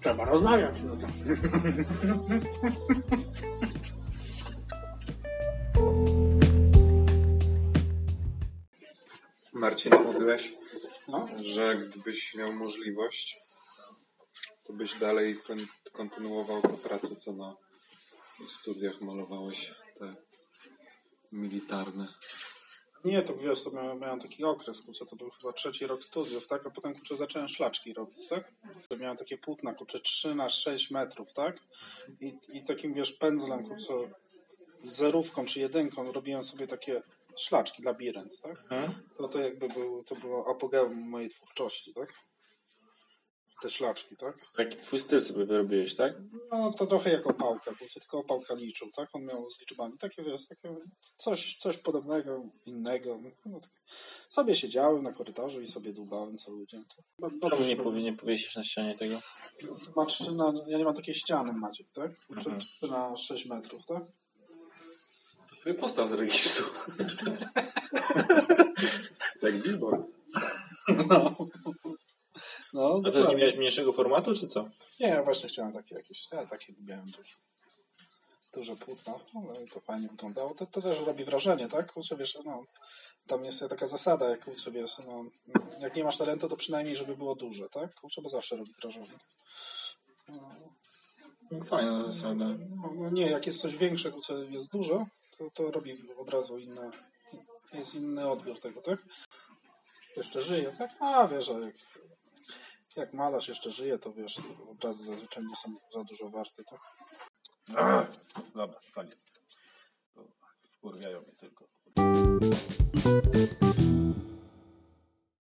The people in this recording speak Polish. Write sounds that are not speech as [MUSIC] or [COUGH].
trzeba rozmawiać. No tak. Marcin, mówiłeś, No. że gdybyś miał możliwość, to byś dalej kon- kontynuował tę pracę, co na studiach malowałeś, te militarne. Nie, to wiesz, to miałem, miałem taki okres, kurczę, to był chyba trzeci rok studiów, tak? A potem, kurczę, zacząłem szlaczki robić, tak? To Miałem takie płótna, kurczę, 3 na 6 metrów, tak? I, I takim, wiesz, pędzlem, kurczę, zerówką czy jedynką robiłem sobie takie szlaczki, labirynt, tak? To to jakby był, to było apogeum mojej twórczości, tak? Te szlaczki, tak? Taki twój styl sobie wyrobiłeś, tak? No to trochę jak opałka, kurczę, tylko opałka liczył, tak? On miał z liczbami takie, wiesz, takie coś, coś podobnego, innego. No, tak. Sobie siedziałem na korytarzu i sobie dłubałem cały dzień. Dobrze Czemu nie, powie, nie powiesisz na ścianie tego? Ma trzy na, ja nie mam takiej ściany, Maciek, tak? Mhm. na 6 metrów, tak? To sobie postaw z registru. [LAUGHS] Jak billboard. No. No, A to nie miałeś mniejszego formatu, czy co? Nie, ja właśnie chciałem takie jakieś, ja takie lubiłem duże. Duże płótno, no i to fajnie wyglądało. To, to też robi wrażenie, tak? Kurczę, wiesz, no, tam jest taka zasada, jak kurczę, wiesz, no, jak nie masz talentu, to przynajmniej, żeby było duże, tak? Kurczę, bo zawsze robi wrażenie. No, No, Fajna zasada. no, no nie, jak jest coś większe, kurczę, jest duże, to, to robi od razu inne, jest inny odbiór tego, tak? Jeszcze żyje, tak? A, wiesz, jak, jak malarz jeszcze żyje, to wiesz, to obrazy zazwyczaj nie są za dużo warte, tak? [CLEARS THROAT] Dobra, koniec. Wkurwiają mnie tylko.